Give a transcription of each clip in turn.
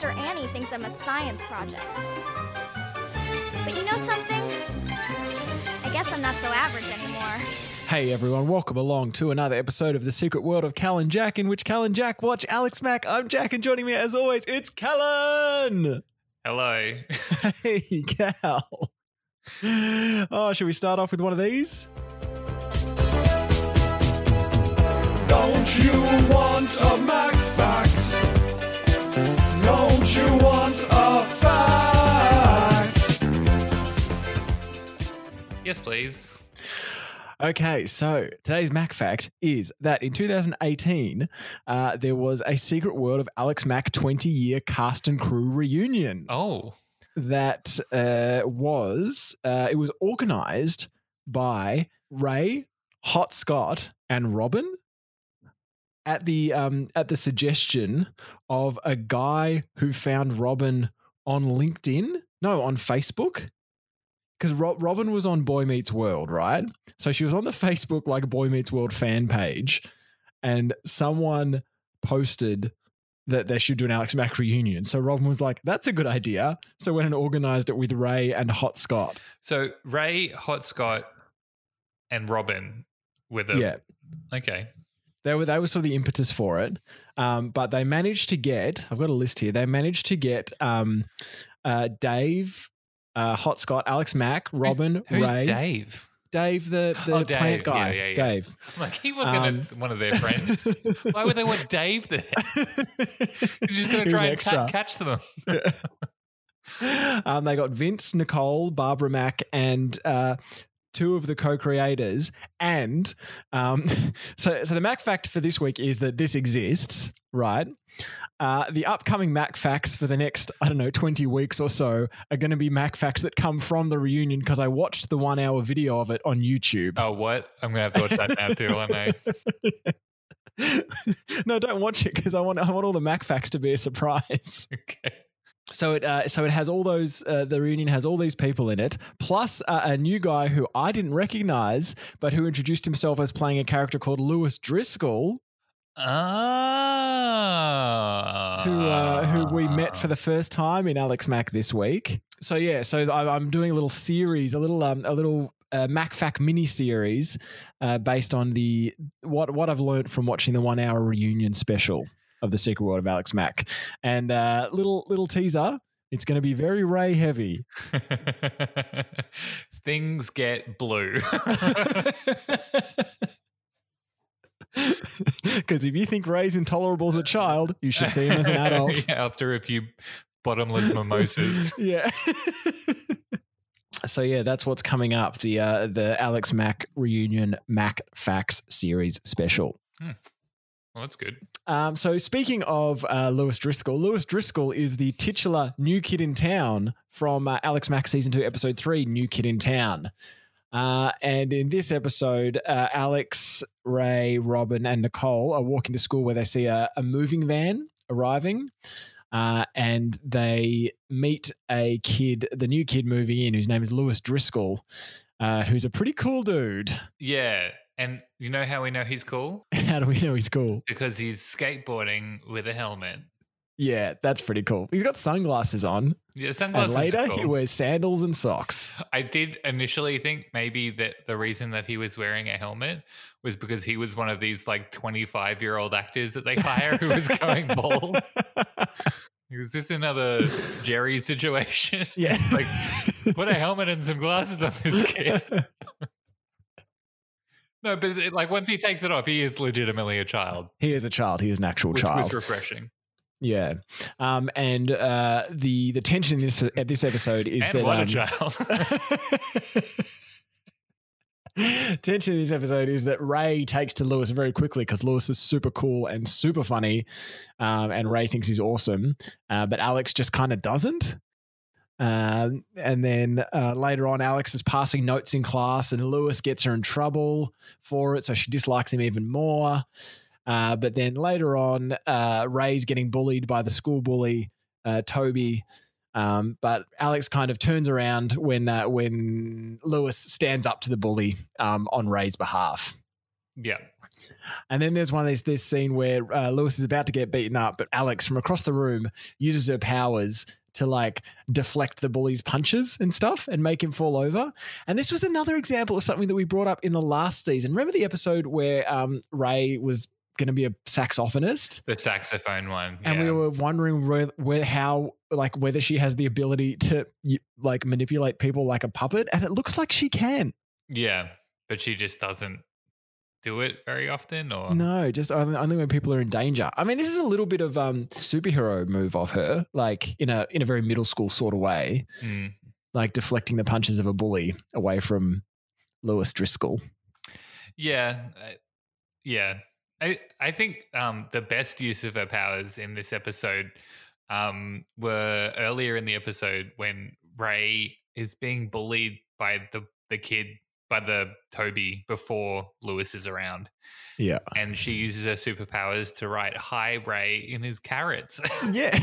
sister Annie thinks I'm a science project. But you know something? I guess I'm not so average anymore. Hey everyone, welcome along to another episode of The Secret World of Cal and Jack, in which Cal and Jack watch Alex Mack. I'm Jack, and joining me as always, it's Callan! Hello. Hey, Cal. Oh, should we start off with one of these? Don't you want a Mac fact? Don't you want a fact? yes, please. Okay, so today's Mac fact is that in 2018, uh, there was a Secret World of Alex Mack 20 year cast and crew reunion. Oh, that uh, was uh, it was organized by Ray, Hot Scott, and Robin at the um, at the suggestion of a guy who found Robin on LinkedIn, no, on Facebook. Because Robin was on Boy Meets World, right? So she was on the Facebook like Boy Meets World fan page, and someone posted that they should do an Alex Mack reunion. So Robin was like, "That's a good idea." So went and organized it with Ray and Hot Scott. so Ray, Hot Scott, and Robin with a Yeah, Okay. they were they were sort of the impetus for it. Um, but they managed to get. I've got a list here. They managed to get um, uh, Dave, uh, Hot Scott, Alex Mack, Robin, Who's Ray, Dave? Dave, the the Oh, plant guy, Yeah, yeah, yeah. Dave. Like he was Um, one of their friends. Why would they want Dave there? He's just gonna try and ca- catch them. um, they got Vince, Nicole, Barbara Mack, and uh, two of the co-creators. And um, so, so the Mac fact for this week is that this exists, right? Uh, the upcoming Mac facts for the next, I don't know, 20 weeks or so are going to be Mac facts that come from the reunion because I watched the one hour video of it on YouTube. Oh, what? I'm gonna have to watch that now too, aren't I? no, don't watch it because I want I want all the Mac facts to be a surprise. Okay. So it uh, so it has all those uh, the reunion has all these people in it, plus uh, a new guy who I didn't recognize, but who introduced himself as playing a character called Louis Driscoll, Ah. who uh, who we met for the first time in Alex Mack this week. So yeah, so I- I'm doing a little series, a little um, a little uh, Mac Fac mini series uh, based on the what what I've learned from watching the one hour reunion special of the Secret World of Alex Mack, and uh, little little teaser. It's going to be very Ray heavy. Things get blue. Because if you think Ray's intolerable as a child, you should see him as an adult. yeah, after a few bottomless mimosas. yeah. so yeah, that's what's coming up. The uh, the Alex Mack reunion Mac Facts series special. Well, that's good. Um, so speaking of uh, Louis Driscoll, Louis Driscoll is the titular new kid in town from uh, Alex Mack season two, episode three, New Kid in Town. Uh, and in this episode, uh, Alex, Ray, Robin, and Nicole are walking to school where they see a, a moving van arriving. Uh, and they meet a kid, the new kid moving in, whose name is Louis Driscoll, uh, who's a pretty cool dude. Yeah. And you know how we know he's cool? How do we know he's cool? Because he's skateboarding with a helmet. Yeah, that's pretty cool. He's got sunglasses on. Yeah, And sunglasses. are later, he wears sandals and socks. I did initially think maybe that the reason that he was wearing a helmet was because he was one of these like 25 year old actors that they hire who was going bald. Is this another Jerry situation? yeah. like, put a helmet and some glasses on this kid. No, but it- like once he takes it off, he is legitimately a child, he is a child. He is an actual which child. was refreshing. yeah. Um, and uh, the the tension in this at this episode is and that what um, a child! tension in this episode is that Ray takes to Louis very quickly because Louis is super cool and super funny, um, and Ray thinks he's awesome, uh, but Alex just kind of doesn't. Um, and then uh, later on, Alex is passing notes in class, and Louis gets her in trouble for it, so she dislikes him even more. Uh, but then later on, uh, Ray's getting bullied by the school bully, uh, Toby. Um, but Alex kind of turns around when uh, when Louis stands up to the bully um, on Ray's behalf. yeah, And then there's one of these this scene where uh, Louis is about to get beaten up, but Alex from across the room uses her powers to like deflect the bully's punches and stuff and make him fall over. And this was another example of something that we brought up in the last season. Remember the episode where um, Ray was going to be a saxophonist? The saxophone one. And we were wondering where, where, how, like, whether she has the ability to like manipulate people like a puppet, and it looks like she can. Yeah, but she just doesn't do it very often, or No, just only, only when people are in danger. I mean, this is a little bit of um superhero move of her, like in a in a very middle school sort of way, Mm. like deflecting the punches of a bully away from Louis Driscoll. Yeah, uh, yeah. I I think um, the best use of her powers in this episode um, were earlier in the episode when Ray is being bullied by the the kid by the Toby before Louis is around, Yeah, and she uses her superpowers to write "Hi Ray" in his carrots. yeah,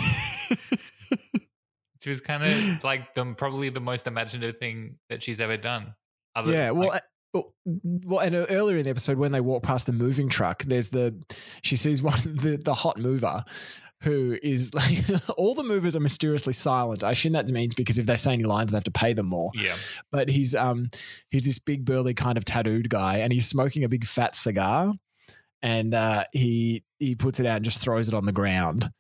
Which was kind of like the probably the most imaginative thing that she's ever done. Other, yeah. Well. like- well, well, and uh, earlier in the episode, when they walk past the moving truck, there's the she sees one the the hot mover, who is like all the movers are mysteriously silent. I assume that means because if they say any lines, they have to pay them more. yeah, but he's um he's this big burly kind of tattooed guy and he's smoking a big fat cigar and uh he he puts it out and just throws it on the ground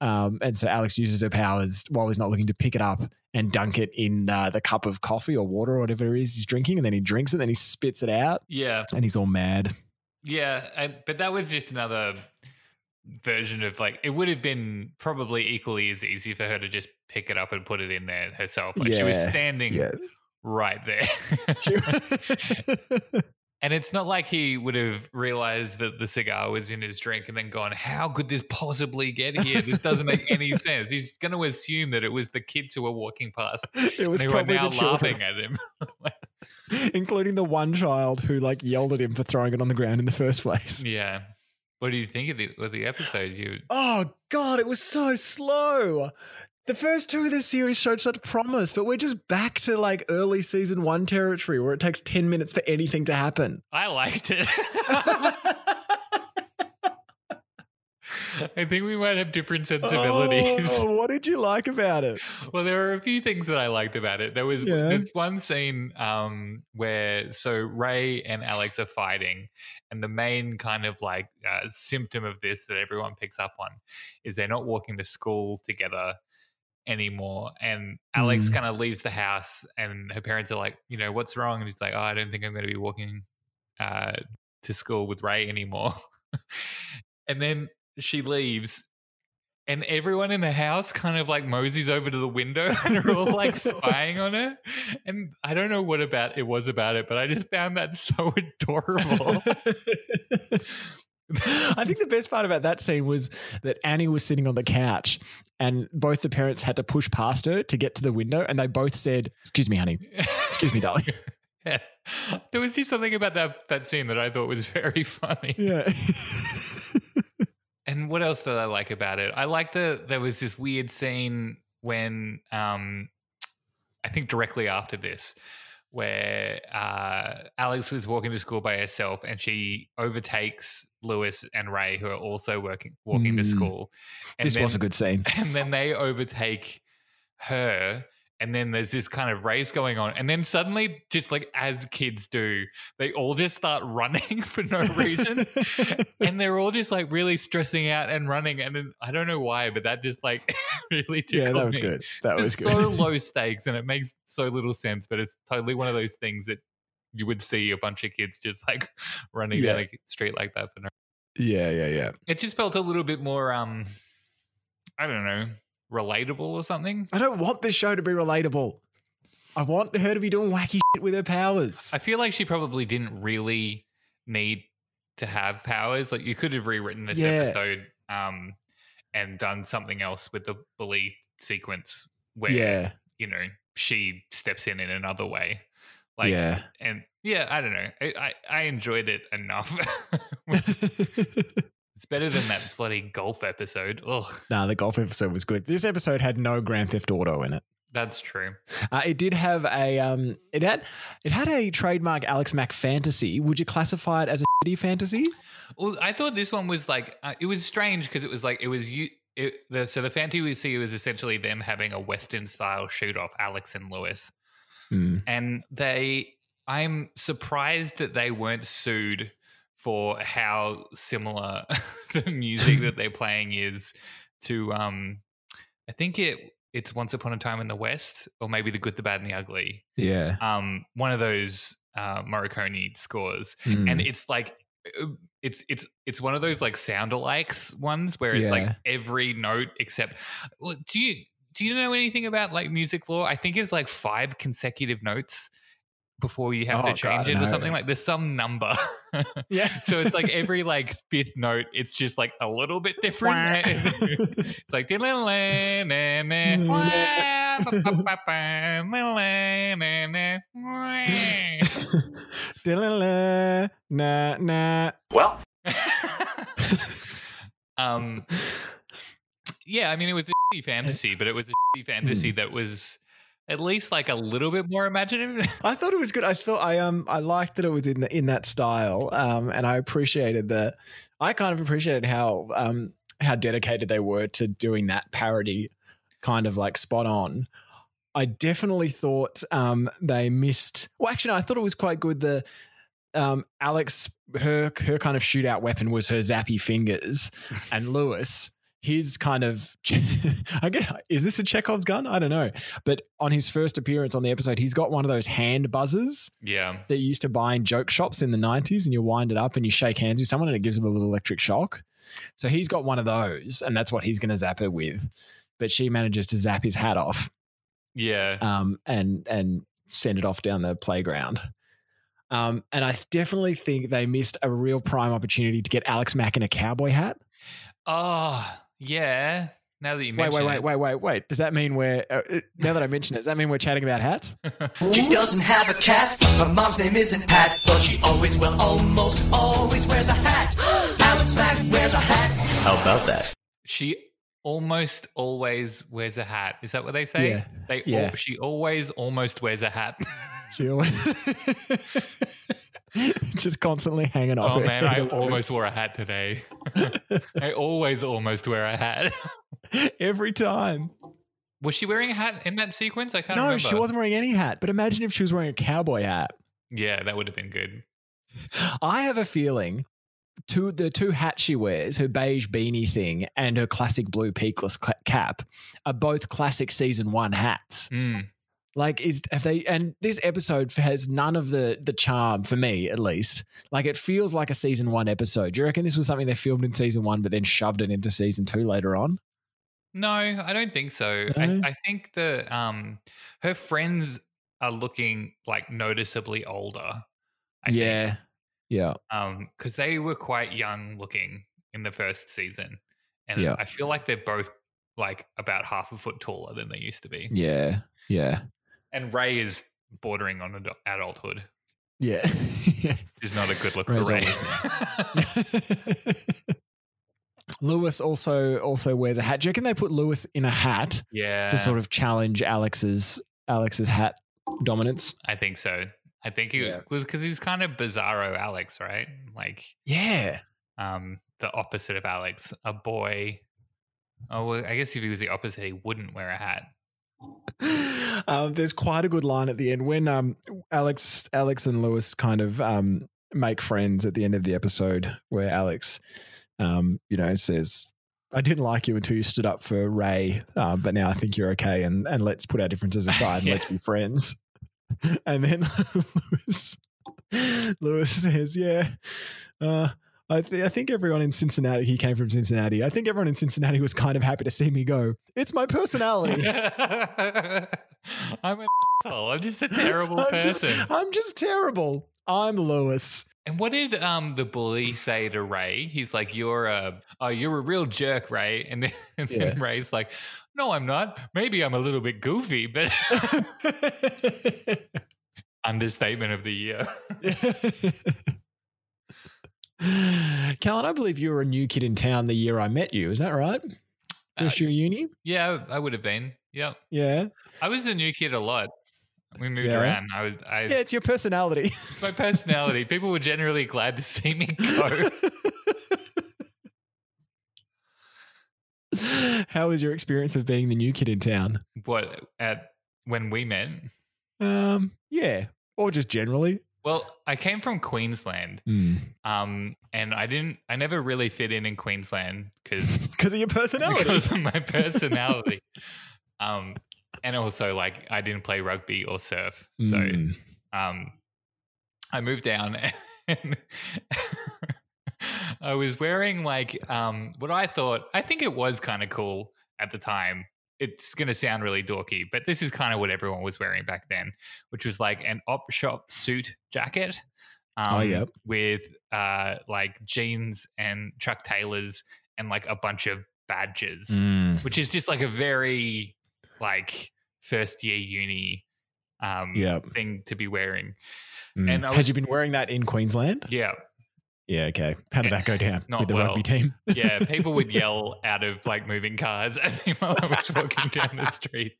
um and so alex uses her powers while he's not looking to pick it up and dunk it in uh, the cup of coffee or water or whatever it is he's drinking and then he drinks it and then he spits it out yeah. and he's all mad Yeah, I, but that was just another version of like it would have been probably equally as easy for her to just pick it up and put it in there herself. Like she was Yeah, standing right there. and it's not like he would have realized that the cigar was in his drink and then gone, How could this possibly get here? This doesn't make any sense. He's going to assume that it was the kids who were walking past it was and who are probably now the children laughing at him. including the one child who like yelled at him for throwing it on the ground in the first place yeah. What do you think of the, of the episode? You Oh god, it was so slow. The first two of this series showed such promise, but we're just back to like early season one territory where it takes 10 minutes for anything to happen. I liked it. I think we might have different sensibilities. Oh, what did you like about it? Well, there are a few things that I liked about it. There was Yeah. this one scene um, where so Ray and Alex are fighting, and the main kind of like uh, symptom of this that everyone picks up on is they're not walking to school together anymore. And Alex Mm. kind of leaves the house, and her parents are like, you know, what's wrong? And he's like, oh, I don't think I'm going to be walking uh, to school with Ray anymore. and then she leaves and everyone in the house kind of like moseys over to the window and are all like spying on her. And I don't know what about it was about it, but I just found that so adorable. I think the best part about that scene was that Annie was sitting on the couch and both the parents had to push past her to get to the window and they both said, Excuse me, honey. Excuse me, darling. Yeah. There was just something about that that scene that I thought was very funny. Yeah. And what else did I like about it? I like the there was this weird scene when um I think directly after this where uh Alex was walking to school by herself and she overtakes Louis and Ray who are also working walking to Mm. school. And this was a good scene. and then they overtake her and then there's this kind of race going on and then suddenly just like as kids do they all just start running for no reason and they're all just like really stressing out and running and then, i don't know why but that just like really tickled yeah, that was me. good. That it's was good. so low stakes and it makes so little sense but it's totally one of those things that you would see a bunch of kids just like running down a street like that for no yeah, yeah, yeah. it just felt a little bit more um i don't know relatable or something I don't want this show to be relatable. I want her to be doing wacky shit with her powers. I feel like she probably didn't really need to have powers. Like you could have rewritten this Yeah. episode um, and done something else with the bully sequence where yeah, you know she steps in in another way. Like yeah. and yeah, I don't know. I I, I enjoyed it enough. it's better than that bloody golf episode. Ugh, nah, the golf episode was good. This episode had no Grand Theft Auto in it. that's true. Uh, it did have a um, it had it had a trademark Alex Mack fantasy. Would you classify it as a shitty fantasy. Well, I thought this one was like uh, it was strange because it was like it was you. It, the, so the fantasy we see was essentially them having a Western style shoot off, Alex and Louis, Hmm. and they. I'm surprised that they weren't sued for how similar the music that they're playing is to. Um, I think it it's Once Upon a Time in the West, or maybe The Good, the Bad, and the Ugly. Yeah. Um, one of those uh, Morricone scores Hmm. and it's like uh, it's it's it's one of those like sound alikes ones where it's Yeah. like every note except well, do you do you know anything about like music law i think it's like five consecutive notes before you have Oh, to change God, it or no. something like there's some number yeah. so it's like every like fifth note it's just like a little bit different it's like Da-la-la, na na. Well, um yeah i mean it was a fantasy but it was a fantasy Hmm. that was at least like a little bit more imaginative I thought it was good. I thought I um I liked that it was in the, in that style. Um, and I appreciated the. I kind of appreciated how um how dedicated they were to doing that parody, kind of like spot on. I definitely thought um they missed. Well, actually, no, I thought it was quite good. The um Alex her her kind of shootout weapon was her zappy fingers, and Louis. His kind of, I guess, is this a Chekhov's gun? I don't know. But on his first appearance on the episode, he's got one of those hand buzzers yeah that you used to buy in joke shops in the 90s and you wind it up and you shake hands with someone and it gives them a little electric shock. So he's got one of those and that's what he's going to zap her with. But she manages to zap his hat off yeah um, and and send it off down the playground. Um, and I definitely think they missed a real prime opportunity to get Alex Mack in a cowboy hat. oh yeah now that you Wait, wait, wait, it. wait, wait, wait. Does that mean we're, uh, uh, now that I mention it, does that mean we're chatting about hats? She doesn't have a cat. Her mom's name isn't Pat, but she always, well, almost always wears a hat. Alex Mack wears a hat. How about that? she almost always wears a hat is that what they say Yeah. they Yeah. al- she always almost wears a hat She always just constantly hanging off. oh her man head i a little almost wore a hat today i always almost wear a hat every time. was she wearing a hat in that sequence i can't No, remember she wasn't wearing any hat. But imagine if she was wearing a cowboy hat. yeah that would have been good I have a feeling two the two hats she wears, her beige beanie thing and her classic blue peakless cap, are both classic season one hats. Mm. Like, is have they? And this episode has none of the the charm for me, at least. Like, it feels like a season one episode. Do you reckon this was something they filmed in season one, but then shoved it into season two later on? No, I don't think so. No? I, I think the um her friends are looking like noticeably older. I yeah, yeah, Um, because they were quite young looking in the first season, and Yeah. I feel like they're both like about half a foot taller than they used to be. yeah, yeah, And Ray is bordering on ado- adulthood. yeah. Is not a good look Ray's for Ray. Louis also also wears a hat. Do you reckon they put Louis in a hat yeah, to sort of challenge Alex's Alex's hat dominance? I think so. I think it Yeah. was because he's kind of bizarro Alex, right? Like Yeah. um, the opposite of Alex, a boy. Oh, well, I guess if he was the opposite, he wouldn't wear a hat. um, there's quite a good line at the end when um, Alex Alex and Louis kind of um, make friends at the end of the episode, where Alex, um, you know, says, "I didn't like you until you stood up for Ray, uh, but now I think you're okay, and and let's put our differences aside and Yeah. let's be friends." And then Louis Louis says, "Yeah." Uh, I, th- I think everyone in Cincinnati, he came from Cincinnati. I think everyone in Cincinnati was kind of happy to see me go. It's my personality. I'm an asshole. I'm just a terrible I'm person. Just, I'm just terrible. I'm Louis. and what did um the bully say to Ray? He's like, "You're a oh, you're a real jerk, Ray." And then, and then Yeah. Ray's like, "No, I'm not. Maybe I'm a little bit goofy, but understatement of the year." Callan, I believe you were a new kid in town the year I met you. Is that right? Uh, First year uni? yeah, I would have been. Yep. Yeah. I was the new kid a lot. We moved Yeah. around. I was, I, Yeah, it's your personality. my personality. People were generally glad to see me go. How was your experience of being the new kid in town? what at when we met? Um, yeah, or just generally. Well, I came from Queensland, Mm. um, and I didn't. I never really fit in in Queensland because Because of your personality. because of my personality. um, and also like I didn't play rugby or surf, so Mm. um, I moved down and I was wearing like um, what I thought. I think it was kind of cool at the time. It's going to sound really dorky, but this is kind of what everyone was wearing back then, which was like an op shop suit jacket. Um, Oh, yep. With uh, like jeans and Chuck Taylors and like a bunch of badges, Mm. which is just like a very like first year uni um, Yep. thing to be wearing. Mm. And I Had you been wearing that in Queensland? Yeah, Yeah. Okay. How did that go down Not with the well. rugby team? yeah. People would yell out of like moving cars at me while I was walking down the street.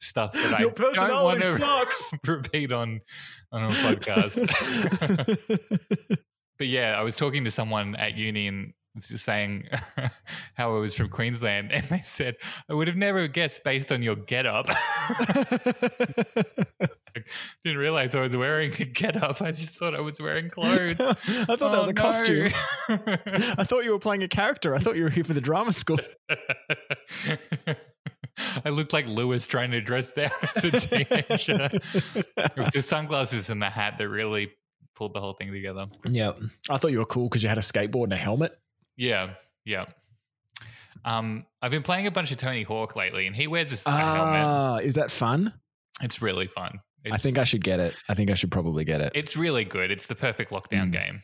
Stuff that Your I don't personality want to repeat on on a podcast. but yeah, I was talking to someone at uni and was just saying how I was from Queensland, and they said I would have never guessed based on your get up. Didn't realize I was wearing a get up. I just thought I was wearing clothes. I thought that was Oh, a costume. I thought you were playing a character. I thought you were here for the drama school. I looked like Louis trying to dress down as a teenager. it was the sunglasses and the hat that really pulled the whole thing together. yeah. I thought you were cool because you had a skateboard and a helmet. Yeah, yeah. Um, I've been playing a bunch of Tony Hawk lately, and he wears a, a helmet. Ah, is that fun? It's really fun. It's, I think I should get it. I think I should probably get it. it's really good. It's the perfect lockdown Mm. game.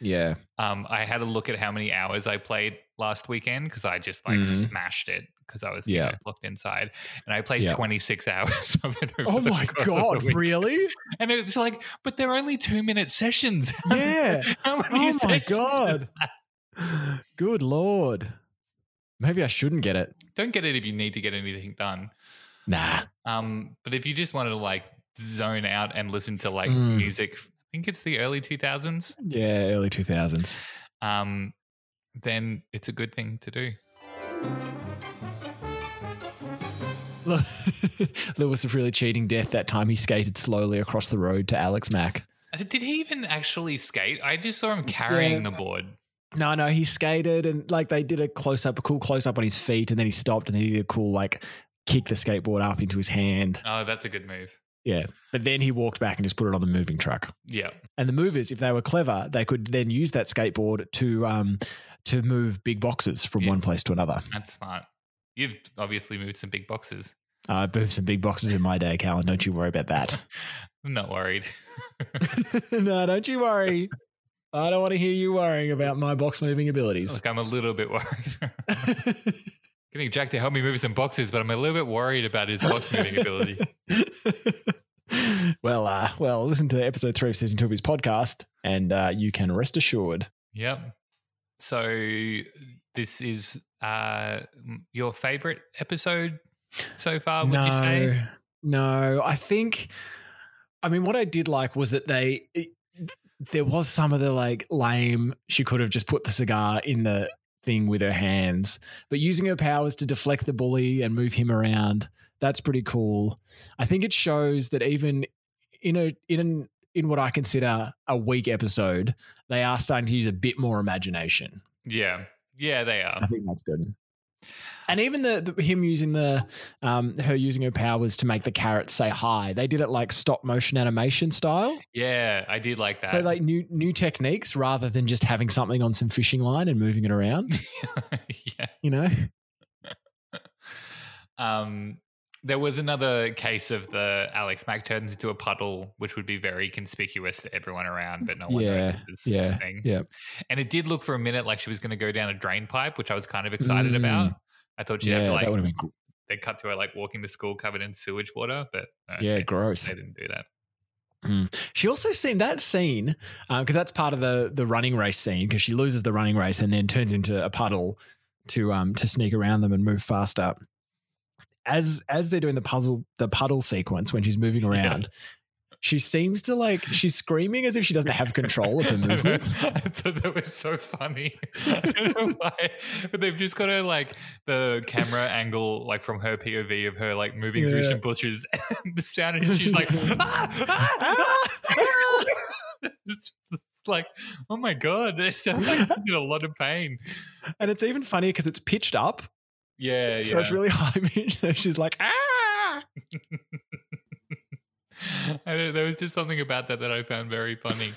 yeah. Um, I had a look at how many hours I played last weekend because I just like Mhm. smashed it because I was you Yeah. know, locked inside, and I played Yeah. 26 hours of it. over Oh my course of the god! Really? And it was like, but they're only two minute sessions. Yeah. How many Oh my God. Good lord. Maybe I shouldn't get it. Don't get it if you need to get anything done. Nah. Um, but if you just wanted to like zone out and listen to like Mm. music, I think it's the early 2000s. Yeah, early two thousands. Um, then it's a good thing to do. Louis was really cheating death that time he skated slowly across the road to Alex Mack. Uh, Did he even actually skate? I just saw him carrying Yeah. the board. No, no, he skated and like they did a close up, a cool close up on his feet, and then he stopped and then he did a cool like kick the skateboard up into his hand. Oh, that's a good move. Yeah. But then he walked back and just put it on the moving truck. Yeah. And the movers, if they were clever, they could then use that skateboard to um to move big boxes from Yeah. one place to another. That's smart. You've obviously moved some big boxes. I moved some big boxes in my day, Callan. Don't you worry about that. I'm not worried. no, don't you worry. I don't want to hear you worrying about my box moving abilities. Look, I'm a little bit worried. Getting Jack to help me move some boxes, but I'm a little bit worried about his box moving ability. well, uh, well, listen to episode three of season two of his podcast, and uh, you can rest assured. Yep. So this is uh your favorite episode so far, would you say? no. I think. I mean, what I did like was that they. There was some of the like lame. She could have just put the cigar in the thing with her hands, but using her powers to deflect the bully and move him around. That's pretty cool. I think it shows that even in a in an, in what I consider a weak episode, they are starting to use a bit more imagination. Yeah. Yeah, they are. I think that's good. And even the, the him using the um her using her powers to make the carrots say hi. They did it like stop motion animation style. Yeah, I did like that. So like new new techniques rather than just having something on some fishing line and moving it around, yeah. you know? Um, there was another case of the Alex Mack turns into a puddle, which would be very conspicuous to everyone around, but no one Yeah, notices. Yeah. Yeah. And it did look for a minute like she was going to go down a drain pipe, which I was kind of excited Mm. about. I thought she'd Yeah, have to that would like have been gr- they cut to her like walking to school covered in sewage water, but no, yeah, they, gross. they didn't do that. Hmm. She also seemed that scene uh, because that's part of the the running race scene because she loses the running race and then turns into a puddle to um to sneak around them and move faster. as as they're doing the puzzle the puddle sequence when she's moving around, she seems to like she's screaming as if she doesn't have control of her movements. I thought that was so funny. I don't know why, but they've just got her like the camera angle, like from her POV of her like moving through some bushes, and the sound, and she's like, ah, ah, ah." it's, it's like, oh my god, it sounds like in a lot of pain. And it's even funnier because it's pitched up, Yeah, yeah. so it's really high pitched. So she's like, ah. There was just something about that that I found very funny.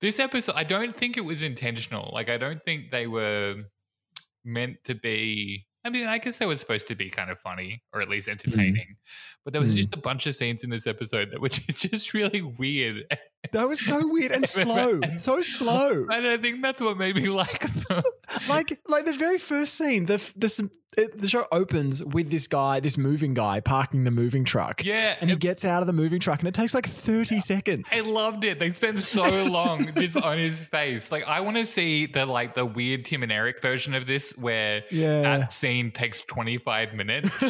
This episode, I don't think it was intentional. Like, I don't think they were meant to be. I mean, I guess they were supposed to be kind of funny or at least entertaining. But there was Mm. just a bunch of scenes in this episode that were just really weird. That was so weird and slow, so slow. And I think that's what made me like them. like like the very first scene the it, the show opens with this guy this moving guy parking the moving truck Yeah. and he it- gets out of the moving truck and it takes like 30 seconds I loved it. They spent so long just on his face. Like I want to see the like the weird Tim and Eric version of this where yeah that scene takes 25 minutes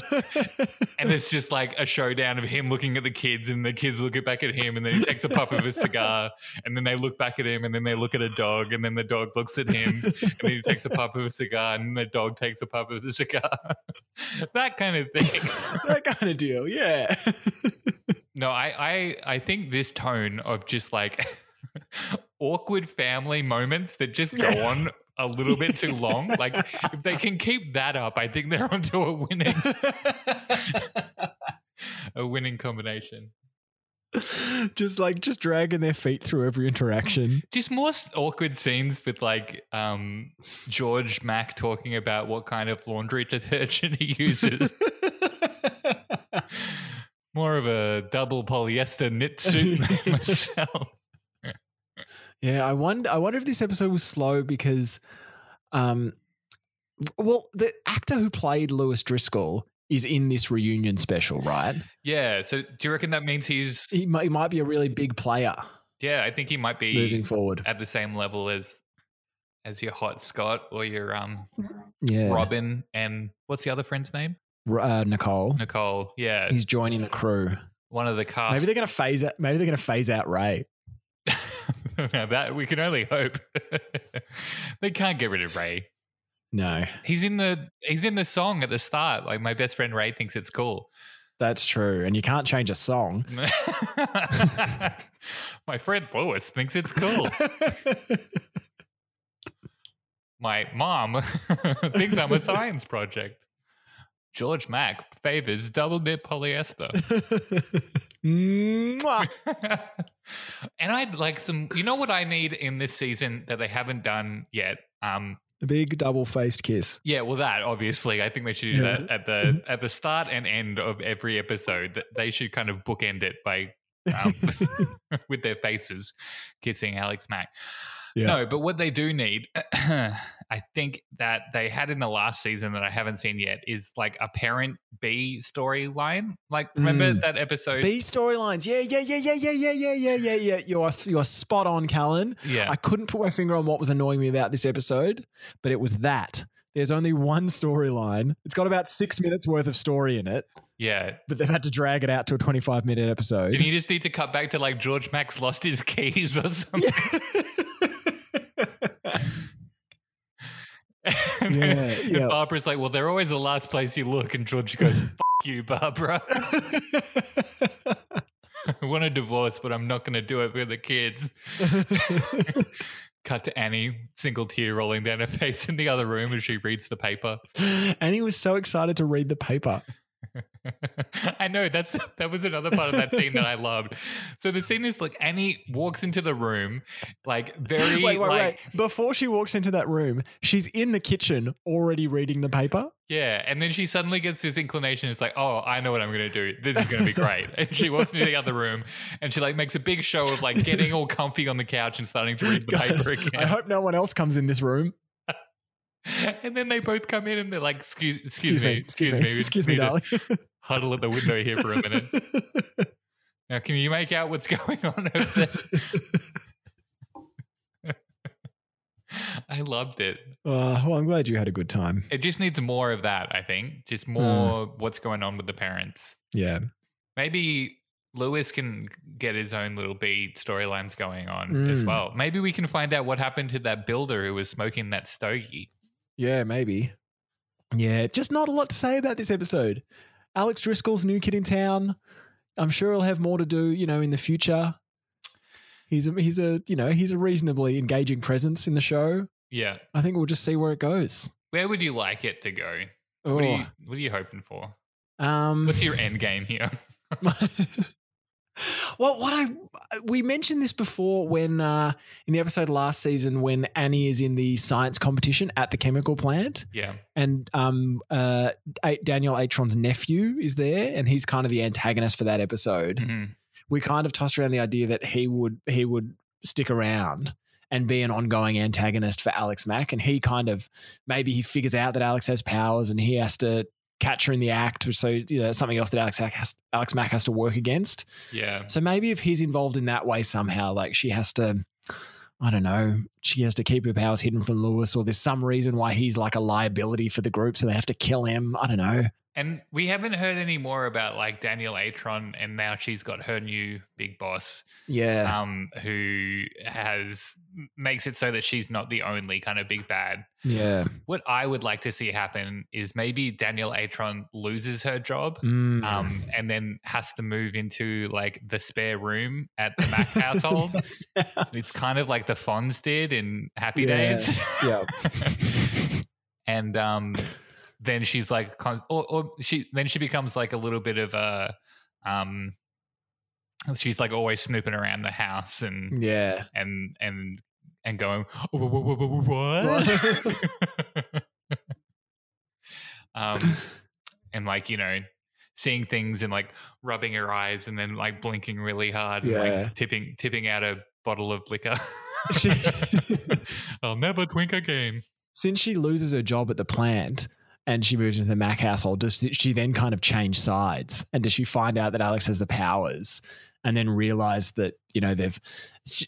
and it's just like a showdown of him looking at the kids and the kids look back at him and then he takes a puff of a cigar and then they look back at him and then they look at a dog and then the dog looks at him and then he takes a puff of a cigar and the dog takes a puff of the cigar. that kind of thing. that kind of deal yeah No, I, I I think this tone of just like awkward family moments that just go on a little bit too long. Like if they can keep that up, I think they're onto a winning a winning combination. just like just dragging their feet through every interaction Just more awkward scenes with like um George Mack talking about what kind of laundry detergent he uses. more of a double polyester knit suit myself. yeah i wonder i wonder if this episode was slow because um well the actor who played louis driscoll is in this reunion special right Yeah. So do you reckon that means he's he might, he might be a really big player Yeah, I think he might be moving forward at the same level as as your hot Scott or your um yeah Robin and what's the other friend's name? Uh, nicole Nicole. Yeah, He's joining the crew. one of the cast. Maybe they're going to phase out. Maybe they're to phase out Ray. now that we can only hope. they can't get rid of Ray. No, He's in the he's in the song at the start. Like my best friend Ray thinks it's cool. that's true. And you can't change a song. my friend Louis thinks it's cool. My mom thinks I'm a science project. George Mack favors double knit polyester. And I'd like some you know what I need in this season that they haven't done yet? Um the big double-faced kiss. yeah, well that obviously I think they should do Yeah. that at the at the start and end of every episode. That They should kind of bookend it by um, with their faces kissing Alex Mack. Yeah. No, but what they do need, I think that they had in the last season that I haven't seen yet is like a parent B storyline. Like, remember Mm. that episode? B storylines. Yeah, yeah, yeah, yeah, yeah, yeah, yeah, yeah, yeah, yeah. You're you're spot on, Callan. yeah. I couldn't put my finger on what was annoying me about this episode, but it was that. There's only one storyline. It's got about six minutes worth of story in it, yeah. but they've had to drag it out to a 25 minute episode. And you just need to cut back to like George Max lost his keys or something. and then- Yeah, and. Barbara's like, well, they're always the last place you look. And George goes, F you, Barbara. I want a divorce, but I'm not going to do it for the kids. Cut to Annie, single tear rolling down her face in the other room as she reads the paper. and he was so excited to read the paper. I know that's that was another part of that scene that I loved. So the scene is like Annie walks into the room, like very Wait, wait, like wait. Before she walks into that room, she's in the kitchen already reading the paper. yeah, and then she suddenly gets this inclination. It's like, oh, I know what I'm going to do. This is going to be great. and she walks into the other room, and she like makes a big show of like getting all comfy on the couch and starting to read the paper again. I hope no one else comes in this room. and then they both come in and they're like, excuse, excuse, me, Excuse me. Excuse just me, need to darling. Huddle at the window here for a minute. Now, can you make out what's going on over there? I loved it. Uh, well, I'm glad you had a good time. It just needs more of that, I think. Just Hmm. more what's going on with the parents. Yeah. Maybe Louis can get his own little B storylines going on as Mm. well. Maybe we can find out what happened to that builder who was smoking that stogie. Yeah, maybe. Yeah, just not a lot to say about this episode. Alex Driscoll's new kid in town. I'm sure he'll have more to do, you know, in the future. He's a, he's a you know he's a reasonably engaging presence in the show. Yeah. I think we'll just see where it goes. Where would you like it to go? Oh, What, are you, what are you hoping for? um, What's your end game here? well, what I we mentioned this before when uh, in the episode last season when Annie is in the science competition at the chemical plant, Yeah. and um, uh, Danielle Atron's nephew is there, and he's kind of the antagonist for that episode. Mhm. We kind of tossed around the idea that he would he would stick around and be an ongoing antagonist for Alex Mack, and he kind of maybe he figures out that Alex has powers, and he has to catch her in the act. So you know, something else that Alex has, Alex Mack has to work against. Yeah. So maybe if he's involved in that way somehow, like she has to, I don't know, she has to keep her powers hidden from Louis, or there's some reason why he's like a liability for the group, so they have to kill him. I don't know. And we haven't heard any more about like Danielle Atron, and now she's got her new big boss, Yeah. um, who has makes it so that she's not the only kind of big bad. yeah. What I would like to see happen is maybe Danielle Atron loses her job, Mm. um, and then has to move into like the spare room at the Mac household. It's kind of like the Fonz did in Happy Yeah. Days. yeah. and um, then she's like, or, or she then she becomes like a little bit of a, um, she's like always snooping around the house and Yeah. and and and going "Wha- wha- wha- wha- what? um, and like you know. Seeing things and like rubbing her eyes and then like blinking really hard and Yeah. like tipping tipping out a bottle of liquor. I'll never twink again. Since she loses her job at the plant and she moves into the Mac household, does she then kind of change sides? And does she find out that Alex has the powers and then realize that, you know, they've,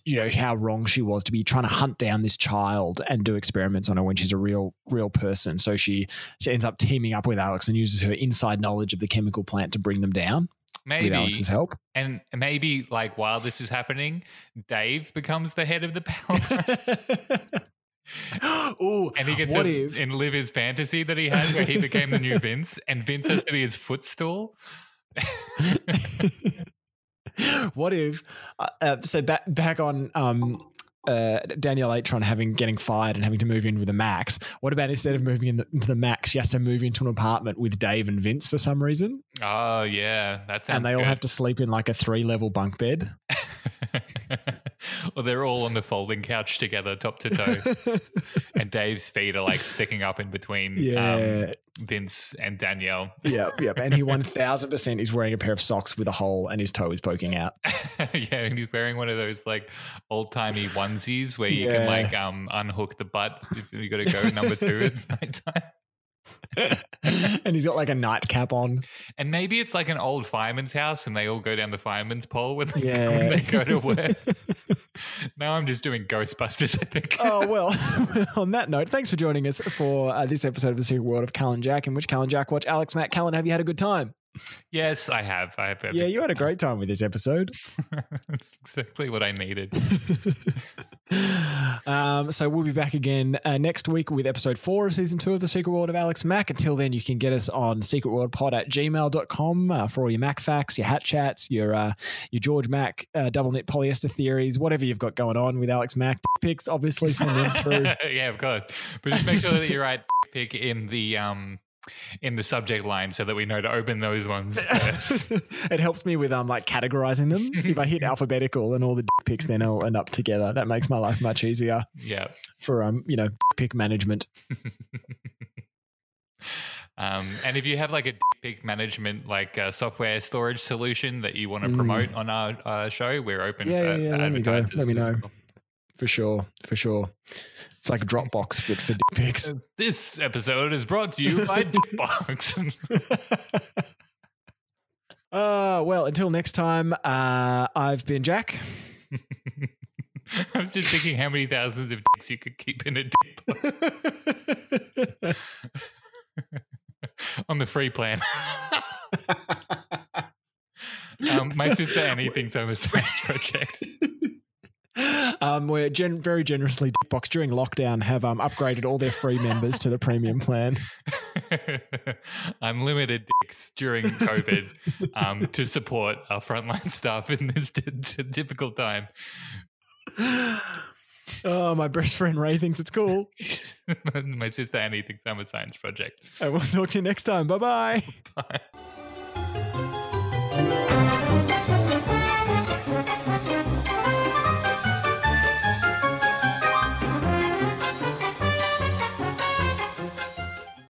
you know, how wrong she was to be trying to hunt down this child and do experiments on her when she's a real, real person. So she, she ends up teaming up with Alex and uses her inside knowledge of the chemical plant to bring them down Maybe with Alex's help. And maybe like while this is happening, Dave becomes the head of the power. oh, and he gets what to if? and live his fantasy that he had where he became the new Vince and Vince has to be his footstool. what if uh, uh, so back back on um uh, Danielle Atron having getting fired and having to move in with the Max. What about instead of moving in the, into the Max, she has to move into an apartment with Dave and Vince for some reason, oh yeah, that sounds and they all have to sleep in like a three level bunk bed. well, they're all on the folding couch together, top to toe, and Dave's feet are like sticking up in between um, Vince and Danielle. yeah, yeah. And he one thousand percent is wearing a pair of socks with a hole, and his toe is poking out. yeah, and he's wearing one of those like old timey onesies where you Yeah. can like um unhook the butt if you got to go number two at night time. and he's got like a nightcap on. And maybe it's like an old fireman's house, and they all go down the fireman's pole when they, Yeah. when they go to work. now I'm just doing Ghostbusters. I think. oh well. on that note, thanks for joining us for uh, this episode of the Secret World of Cal and Jack, in which Cal and Jack watch Alex Mack Callan. Have you had a good time? Yes, I have. I have. Yeah, you had a great time with this episode. That's exactly what I needed. um, so we'll be back again uh, next week with episode four of season two of the Secret World of Alex Mack. Until then, you can get us on secretworldpod at gmail.com uh, for all your Mac facts, your hat chats, your uh, your George Mac uh, double knit polyester theories, whatever you've got going on with Alex Mack. Picks, obviously, send them through. yeah, of course. But just make sure that you write pick in the um in the subject line so that we know to open those ones first. it helps me with um like categorizing them. if I hit alphabetical and all the dick pics then all end up together, that makes my life much easier yeah. for um you know pick management. Um, and if you have like a big management like uh, software storage solution that you want to Mm. promote on our uh, show, we're open Yeah, for yeah, yeah, let me go. Let me know. well. For sure, for sure. It's like a Dropbox but for dick pics. This episode is brought to you by Dickbox. Uh well, until next time, uh I've been Jack. I was just thinking how many thousands of dicks you could keep in a dick box on the free plan. um, my sister Annie thinks I'm a science project. Um, we're gen- very generously Dickbox during lockdown have um, upgraded all their free members to the premium plan. Unlimited dicks during COVID um, to support our frontline staff in this d- d- difficult time. oh, my best friend Ray thinks it's cool. My sister Annie thinks I'm a science project. And we'll talk to you next time. Bye bye. Bye.